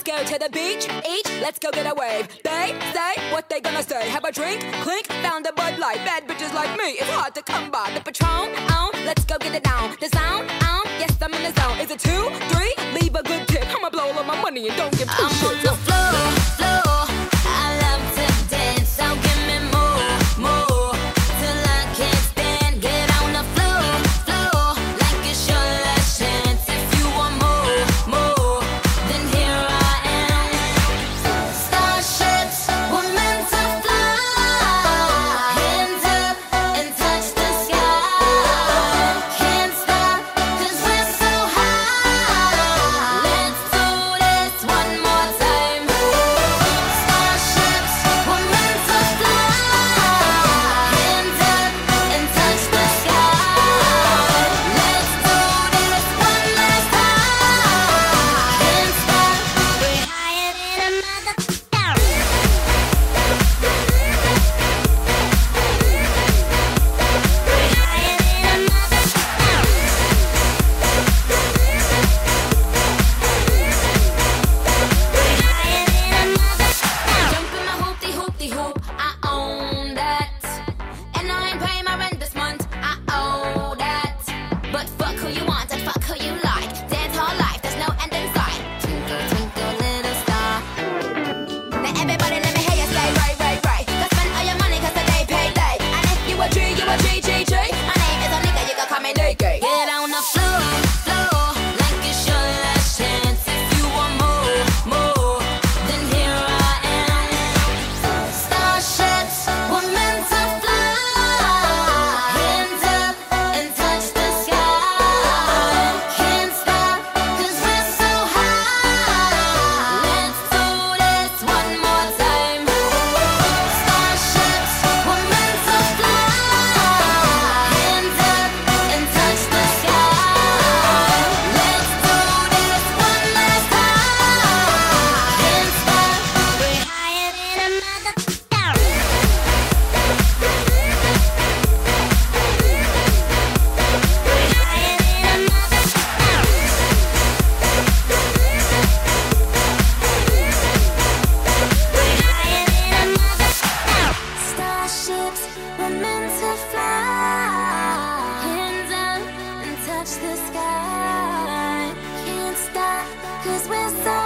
Let's go to the beach, each, let's go get a wave. They say what they gonna say. Have a drink, clink, found a Bud Light. Bad bitches like me, it's hard to come by. The Patron, on, let's go get it down. The sound, on, yes, I'm in the zone. Is it two, three? Leave a good tip. I'ma blow all of my money and don't give two I'm shits. on the floor. ships were meant to fly. Hands up and touch the sky. Can't stop cause we're so